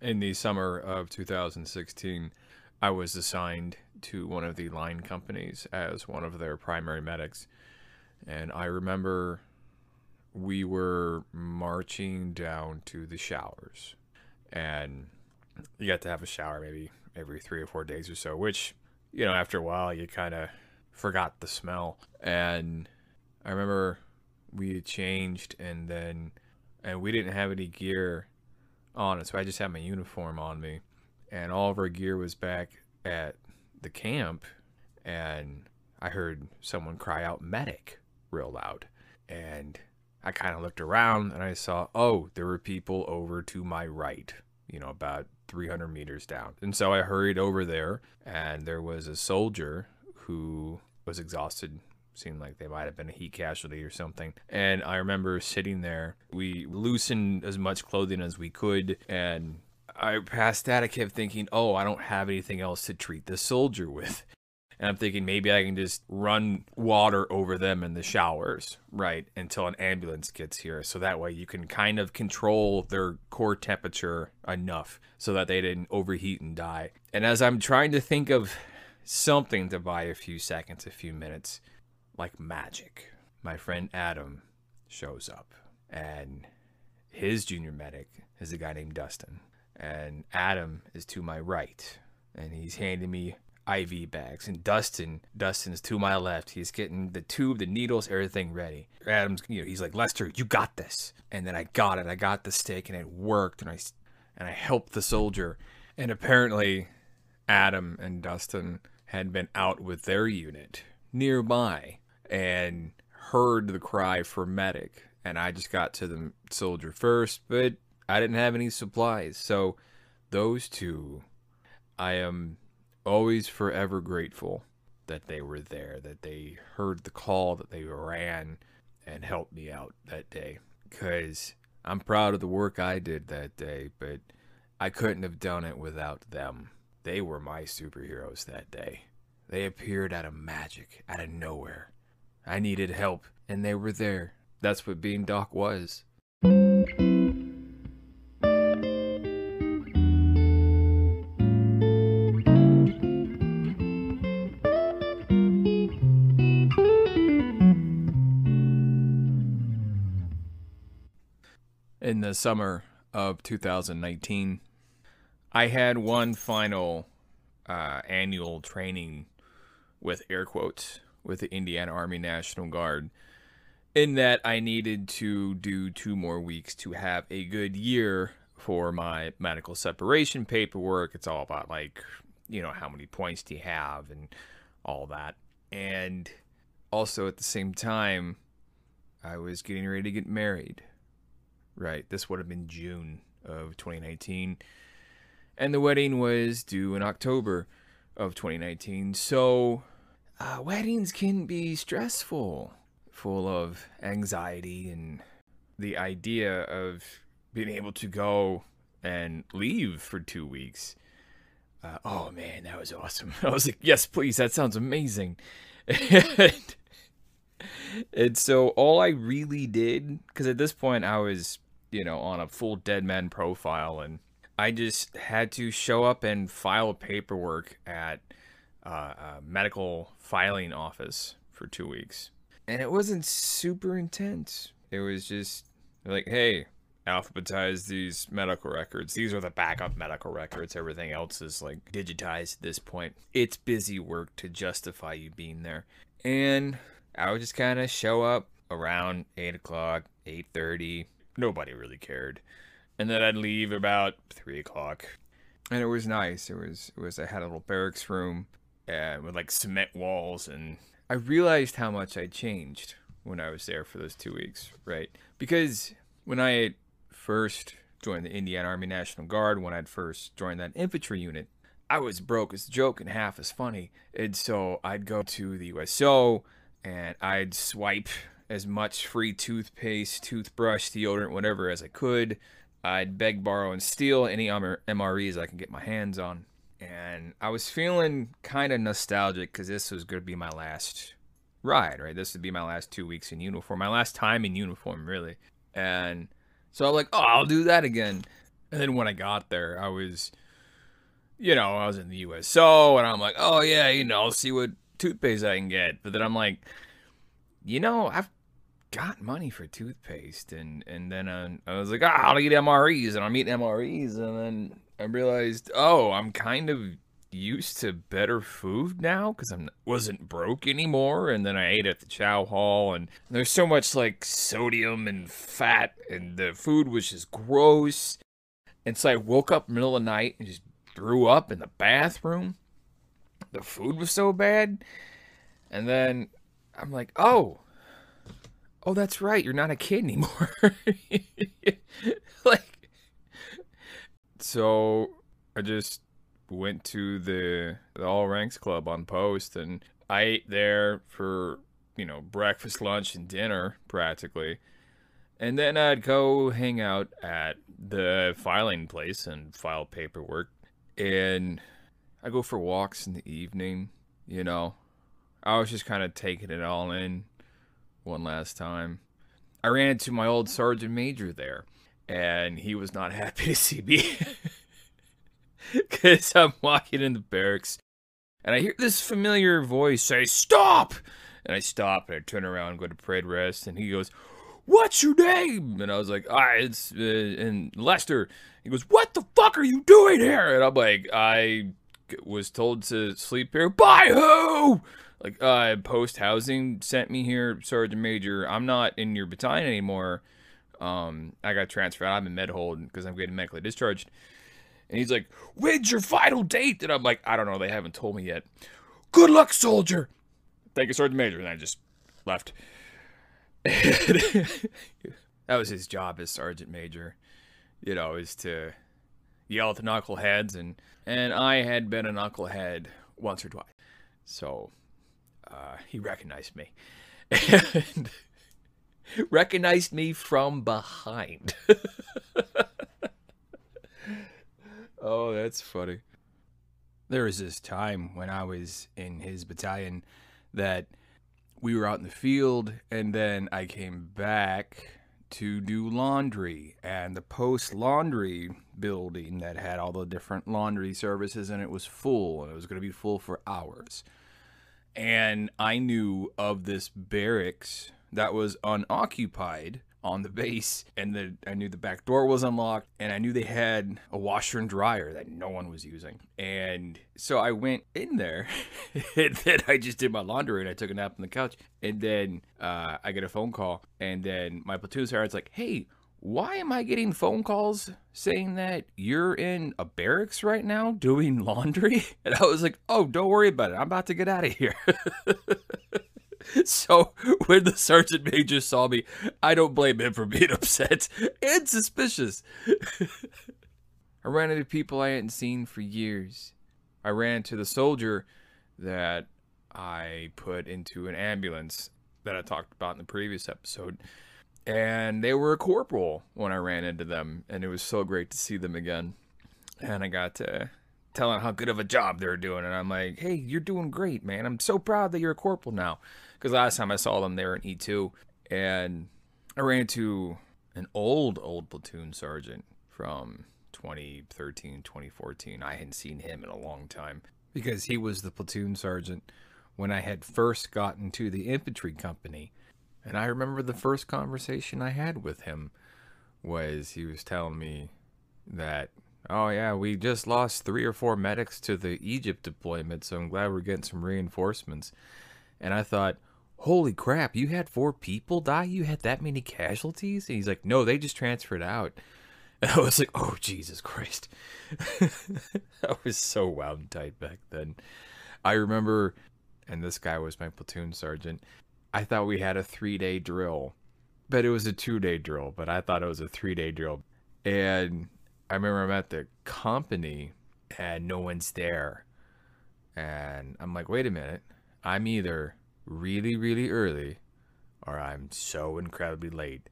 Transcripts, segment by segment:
in the summer of 2016, I was assigned to one of the line companies as one of their primary medics. And I remember we were marching down to the showers. And you got to have a shower maybe every three or four days or so, which, you know, after a while, you kind of forgot the smell. And I remember we had changed and then, and we didn't have any gear on it. So I just had my uniform on me. And all of our gear was back at the camp. And I heard someone cry out medic real loud. And I kind of looked around and I saw, oh, there were people over to my right, you know, about 300 meters down. And so I hurried over there, and there was a soldier who was exhausted. Seemed like they might have been a heat casualty or something. And I remember sitting there. We loosened as much clothing as we could, and I past that, I kept thinking, oh, I don't have anything else to treat the soldier with. And I'm thinking maybe I can just run water over them in the showers, right, until an ambulance gets here. So that way you can kind of control their core temperature enough so that they didn't overheat and die. And as I'm trying to think of something to buy a few seconds, a few minutes, like magic, my friend Adam shows up. And his junior medic is a guy named Dustin. And Adam is to my right. And he's handing me IV bags. And Dustin, Dustin's to my left. He's getting the tube, the needles, everything ready. Adam's, you know, he's like, Lester, you got this. And then I got it. I got the stick, and it worked. And I, and I helped the soldier. And apparently, Adam and Dustin had been out with their unit nearby and heard the cry for medic. And I just got to the soldier first, but I didn't have any supplies. So those two, I am always forever grateful that they were there, that they heard the call, that they ran and helped me out that day. Because I'm proud of the work I did that day, but I couldn't have done it without them. They were my superheroes that day. They appeared out of magic, out of nowhere. I needed help, and they were there. That's what being Doc was. in the summer of 2019, I had one final uh, annual training with air quotes with the Indiana Army National Guard. In that, I needed to do two more weeks to have a good year for my medical separation paperwork. It's all about, like, you know, how many points do you have and all that. And also at the same time, I was getting ready to get married. Right. This would have been June of 2019. And the wedding was due in October of 2019. So, uh, weddings can be stressful, full of anxiety, and the idea of being able to go and leave for two weeks. Uh, oh man, that was awesome. I was like, yes, please, that sounds amazing. and, and so all I really did, because at this point I was you know, on a full dead man profile. And I just had to show up and file paperwork at uh, a medical filing office for two weeks. And it wasn't super intense. It was just like, hey, alphabetize these medical records. These are the backup medical records. Everything else is like digitized at this point. It's busy work to justify you being there. And I would just kind of show up around 8 o'clock, 8.30, nobody really cared. And then I'd leave about three o'clock, and it was nice. It was it was I had a little barracks room, and with like cement walls, and I realized how much I changed when I was there for those two weeks, right? Because when I first joined the Indiana Army National Guard, when I'd first joined that infantry unit, I was broke as a joke and half as funny. And so I'd go to the USO and I'd swipe as much free toothpaste, toothbrush, deodorant, whatever as I could. I'd beg, borrow, and steal any MREs I can get my hands on. And I was feeling kind of nostalgic because this was going to be my last ride, right? This would be my last two weeks in uniform, my last time in uniform, really. And so I'm like, oh, I'll do that again. And then when I got there, I was, you know, I was in the USO and I'm like, oh yeah, you know, I'll see what toothpaste I can get. But then I'm like, you know, I've got money for toothpaste. And, and then uh, I was like, ah, I'll eat MREs and I'm eating MREs. And then I realized, oh, I'm kind of used to better food now because I wasn't broke anymore. And then I ate at the chow hall, and there's so much like sodium and fat, and the food was just gross. And so I woke up middle of the night and just threw up in the bathroom. The food was so bad. And then I'm like, oh, oh, that's right. You're not a kid anymore. like, so I just went to the, the All Ranks Club on post and I ate there for, you know, breakfast, lunch, and dinner practically. And then I'd go hang out at the filing place and file paperwork. And I go for walks in the evening, you know. I was just kind of taking it all in one last time. I ran into my old sergeant major there, and he was not happy to see me. Because I'm walking in the barracks and I hear this familiar voice say, Stop! And I stop and I turn around and go to parade rest. And he goes, What's your name? And I was like, Ah, it's uh, and Lester. He goes, What the fuck are you doing here? And I'm like, I was told to sleep here. By who? Like, uh, post housing sent me here, Sergeant Major. I'm not in your battalion anymore. Um, I got transferred. I'm in med hold because I'm getting medically discharged. And he's like, When's your final date? And I'm like, I don't know. They haven't told me yet. Good luck, soldier. Thank you, Sergeant Major. And I just left. that was his job as Sergeant Major, you know, is to yell at the knuckleheads. And, and I had been a knucklehead once or twice. So uh, he recognized me. And recognized me from behind. Oh, that's funny. There was this time when I was in his battalion that we were out in the field, and then I came back to do laundry. And the post laundry building that had all the different laundry services and it was full, and it was going to be full for hours. And I knew of this barracks that was unoccupied on the base and the, I knew the back door was unlocked and I knew they had a washer and dryer that no one was using. And so I went in there and then I just did my laundry and I took a nap on the couch. And then uh, I get a phone call and then my platoon sergeant's like, hey, why am I getting phone calls saying that you're in a barracks right now doing laundry? And I was like, oh, don't worry about it. I'm about to get out of here. so when the sergeant major saw me, I don't blame him for being upset and suspicious. I ran into people I hadn't seen for years. I ran into the soldier that I put into an ambulance that I talked about in the previous episode. And they were a corporal when I ran into them, and it was so great to see them again. And I got to telling how good of a job they're doing, and I'm like, "Hey, you're doing great, man! I'm so proud that you're a corporal now." Because last time I saw them, they were in E2, and I ran into an old, old platoon sergeant from 2013, 2014. I hadn't seen him in a long time because he was the platoon sergeant when I had first gotten to the infantry company. And I remember the first conversation I had with him was he was telling me that, oh, yeah, we just lost three or four medics to the Egypt deployment, so I'm glad we're getting some reinforcements. And I thought, holy crap, you had four people die? You had that many casualties? And he's like, no, they just transferred out. And I was like, oh, Jesus Christ. I was so wound tight back then. I remember, and this guy was my platoon sergeant, I thought we had a three day drill, but it was a two day drill, but I thought it was a three day drill. And I remember I'm at the company and no one's there. And I'm like, wait a minute. I'm either really, really early, or I'm so incredibly late.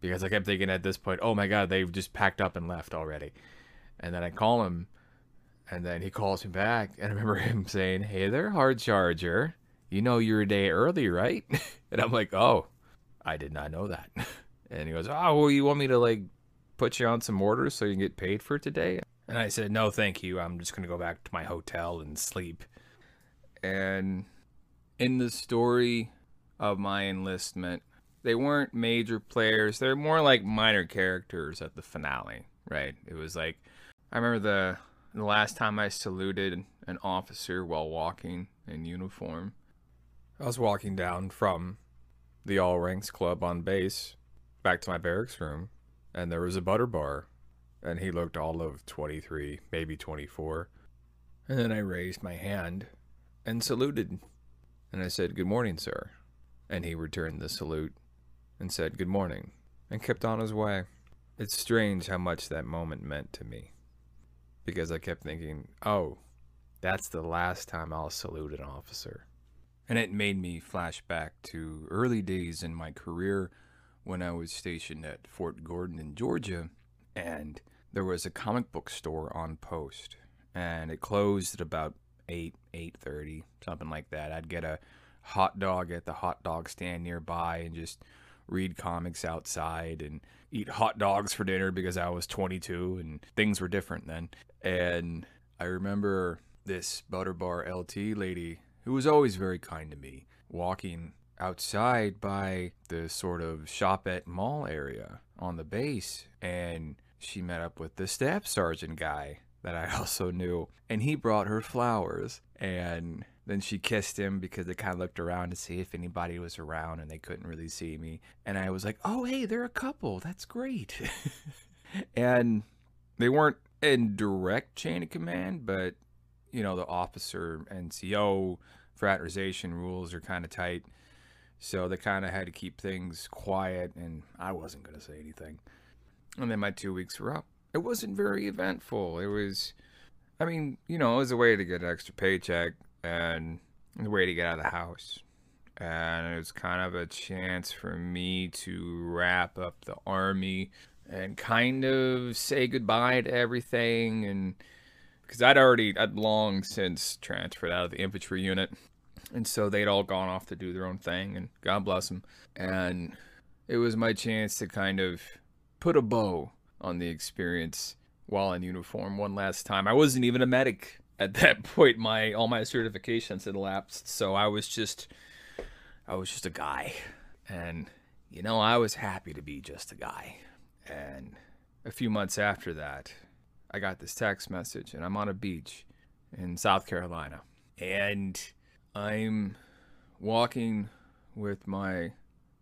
Because I kept thinking at this point, oh my god, they've just packed up and left already. And then I call him, and then he calls me back, and I remember him saying, hey there, hard charger. You know you're a day early, right? and I'm like, oh, I did not know that. And he goes, oh, well, you want me to like put you on some orders so you can get paid for today? And I said, no, thank you. I'm just going to go back to my hotel and sleep. And in the story of my enlistment, they weren't major players. They're more like minor characters at the finale, right? It was like, I remember the, the last time I saluted an officer while walking in uniform. I was walking down from the All Ranks Club on base back to my barracks room, and there was a butter bar, and he looked all of 23, maybe 24. And then I raised my hand and saluted, and I said, Good morning, sir. And he returned the salute and said, Good morning, and kept on his way. It's strange how much that moment meant to me, because I kept thinking, Oh, that's the last time I'll salute an officer. And it made me flash back to early days in my career when I was stationed at Fort Gordon in Georgia, and there was a comic book store on post, and it closed at about 8, 8.30, something like that. I'd get a hot dog at the hot dog stand nearby and just read comics outside and eat hot dogs for dinner because I was 22 and things were different then. And I remember this Butterbar LT lady who was always very kind to me, walking outside by the sort of shop at mall area on the base and she met up with the staff sergeant guy that I also knew and he brought her flowers and then she kissed him because they kind of looked around to see if anybody was around and they couldn't really see me and I was like oh hey they're a couple that's great and they weren't in direct chain of command but you know, the officer NCO fraternization rules are kind of tight. So they kind of had to keep things quiet, and I wasn't going to say anything. And then my two weeks were up. It wasn't very eventful. It was, I mean, you know, it was a way to get an extra paycheck and a way to get out of the house. And it was kind of a chance for me to wrap up the army and kind of say goodbye to everything and because I'd already I'd long since transferred out of the infantry unit, and so they'd all gone off to do their own thing, and God bless them. And it was my chance to kind of put a bow on the experience while in uniform one last time. I wasn't even a medic at that point. My all my certifications had lapsed, so I was just I was just a guy, and you know I was happy to be just a guy. And a few months after that, I got this text message, and I'm on a beach in South Carolina, and I'm walking with my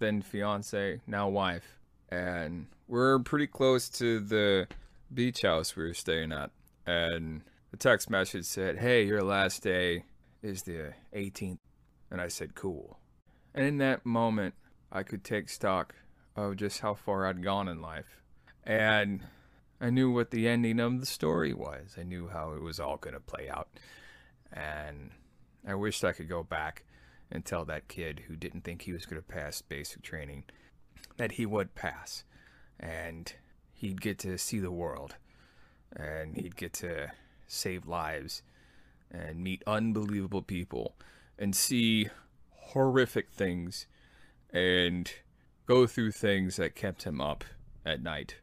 then fiance, now wife, and we're pretty close to the beach house we were staying at. And the text message said, Hey, your last day is the 18th. And I said, Cool. And in that moment, I could take stock of just how far I'd gone in life. And I knew what the ending of the story was. I knew how it was all going to play out. And I wished I could go back and tell that kid who didn't think he was going to pass basic training that he would pass. And he'd get to see the world. And he'd get to save lives and meet unbelievable people and see horrific things and go through things that kept him up at night.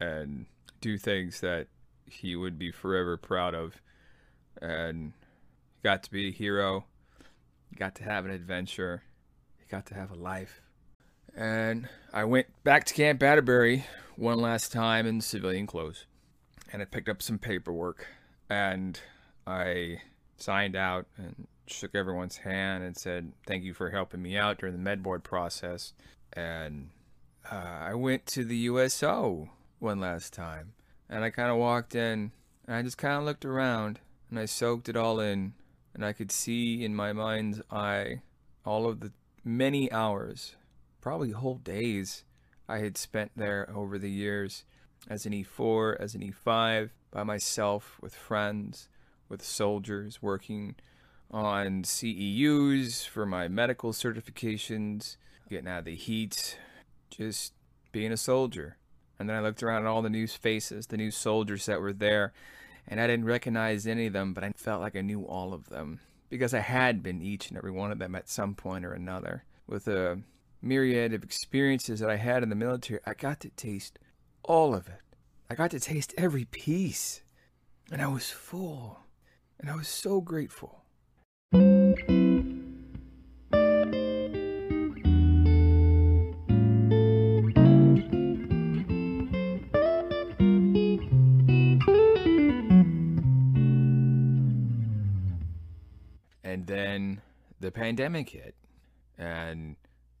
And do things that he would be forever proud of. And got to be a hero. He got to have an adventure. He got to have a life. And I went back to Camp Atterbury one last time in civilian clothes. And I picked up some paperwork. And I signed out and shook everyone's hand and said, Thank you for helping me out during the med board process. And uh, I went to the USO one last time. And I kind of walked in and I just kind of looked around and I soaked it all in. And I could see in my mind's eye all of the many hours, probably whole days, I had spent there over the years as an E4, as an E5, by myself, with friends, with soldiers, working on CEUs for my medical certifications, getting out of the heat, just being a soldier. And then I looked around at all the new faces, the new soldiers that were there, and I didn't recognize any of them, but I felt like I knew all of them because I had been each and every one of them at some point or another. With a myriad of experiences that I had in the military, I got to taste all of it. I got to taste every piece. And I was full. And I was so grateful. And then the pandemic hit, and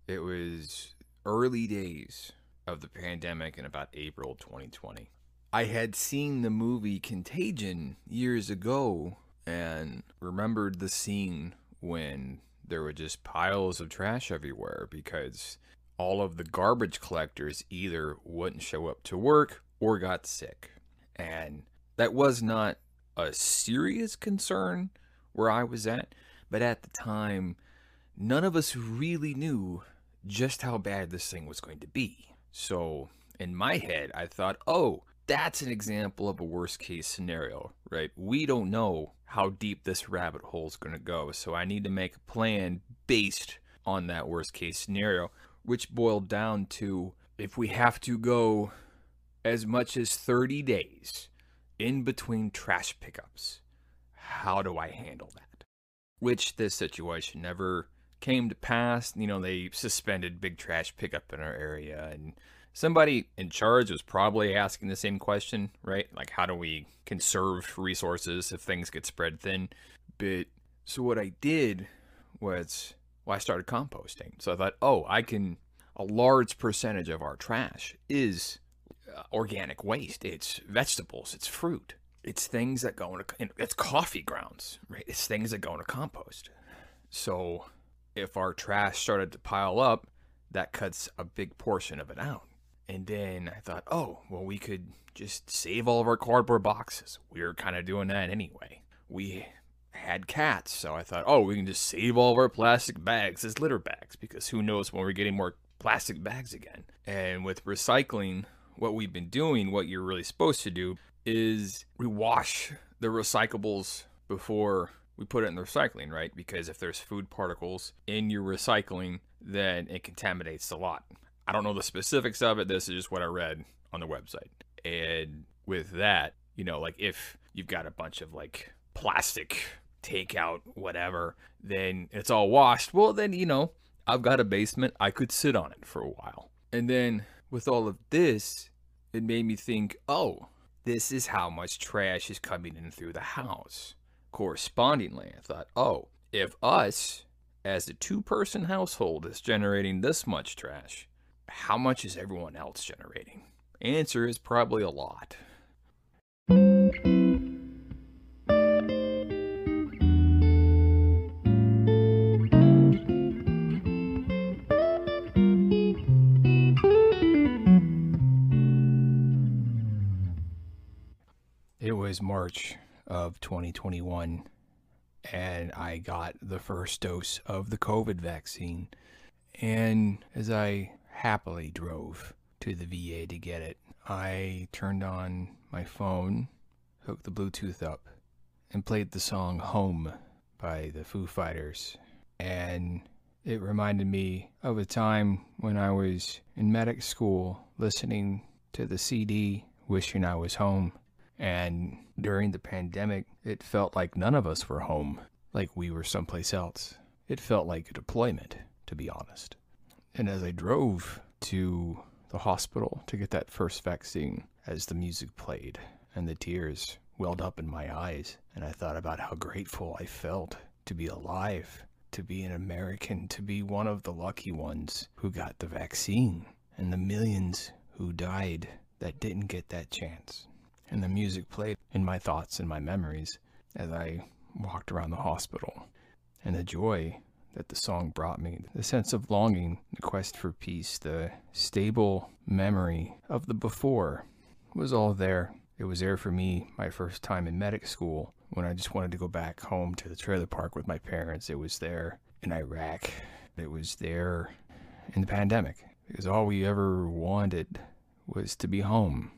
it was early days of the pandemic in about April 2020. I had seen the movie Contagion years ago and remembered the scene when there were just piles of trash everywhere because all of the garbage collectors either wouldn't show up to work or got sick. And that was not a serious concern where I was at, but at the time, none of us really knew just how bad this thing was going to be. So, in my head, I thought, oh, that's an example of a worst case scenario, right? We don't know how deep this rabbit hole is going to go, so I need to make a plan based on that worst case scenario, which boiled down to if we have to go as much as 30 days in between trash pickups, how do I handle that? which this situation never came to pass. You know, they suspended big trash pickup in our area, and somebody in charge was probably asking the same question, right? Like, how do we conserve resources if things get spread thin? But so what I did was, well, I started composting. So I thought, oh, I can, a large percentage of our trash is uh, organic waste. It's vegetables, it's fruit. It's things that go into it's coffee grounds, right? It's things that go into compost. So if our trash started to pile up, that cuts a big portion of it out. And then I thought, oh, well, we could just save all of our cardboard boxes. We were kind of doing that anyway. We had cats, so I thought, oh, we can just save all of our plastic bags as litter bags because who knows when we're getting more plastic bags again. And with recycling, what we've been doing, what you're really supposed to do, is we wash the recyclables before we put it in the recycling, right? Because if there's food particles in your recycling, then it contaminates a lot. I don't know the specifics of it. This is just what I read on the website. And with that, you know, like if you've got a bunch of like plastic takeout, whatever, then it's all washed. Well, then, you know, I've got a basement. I could sit on it for a while. And then with all of this, it made me think, oh, this is how much trash is coming in through the house. Correspondingly, I thought, oh, if us, as a two person household, is generating this much trash, how much is everyone else generating? Answer is probably a lot. It was March of 2021, and I got the first dose of the COVID vaccine. And as I happily drove to the VA to get it, I turned on my phone, hooked the Bluetooth up, and played the song Home by the Foo Fighters. And it reminded me of a time when I was in medic school listening to the CD Wishing I Was Home. And during the pandemic, it felt like none of us were home, like we were someplace else. It felt like a deployment, to be honest. And as I drove to the hospital to get that first vaccine, as the music played and the tears welled up in my eyes, and I thought about how grateful I felt to be alive, to be an American, to be one of the lucky ones who got the vaccine, and the millions who died that didn't get that chance and the music played in my thoughts and my memories as I walked around the hospital. And the joy that the song brought me, the sense of longing, the quest for peace, the stable memory of the before was all there. It was there for me my first time in medic school when I just wanted to go back home to the trailer park with my parents. It was there in Iraq. It was there in the pandemic because all we ever wanted was to be home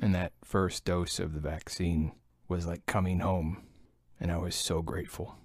and that first dose of the vaccine was like coming home, and I was so grateful.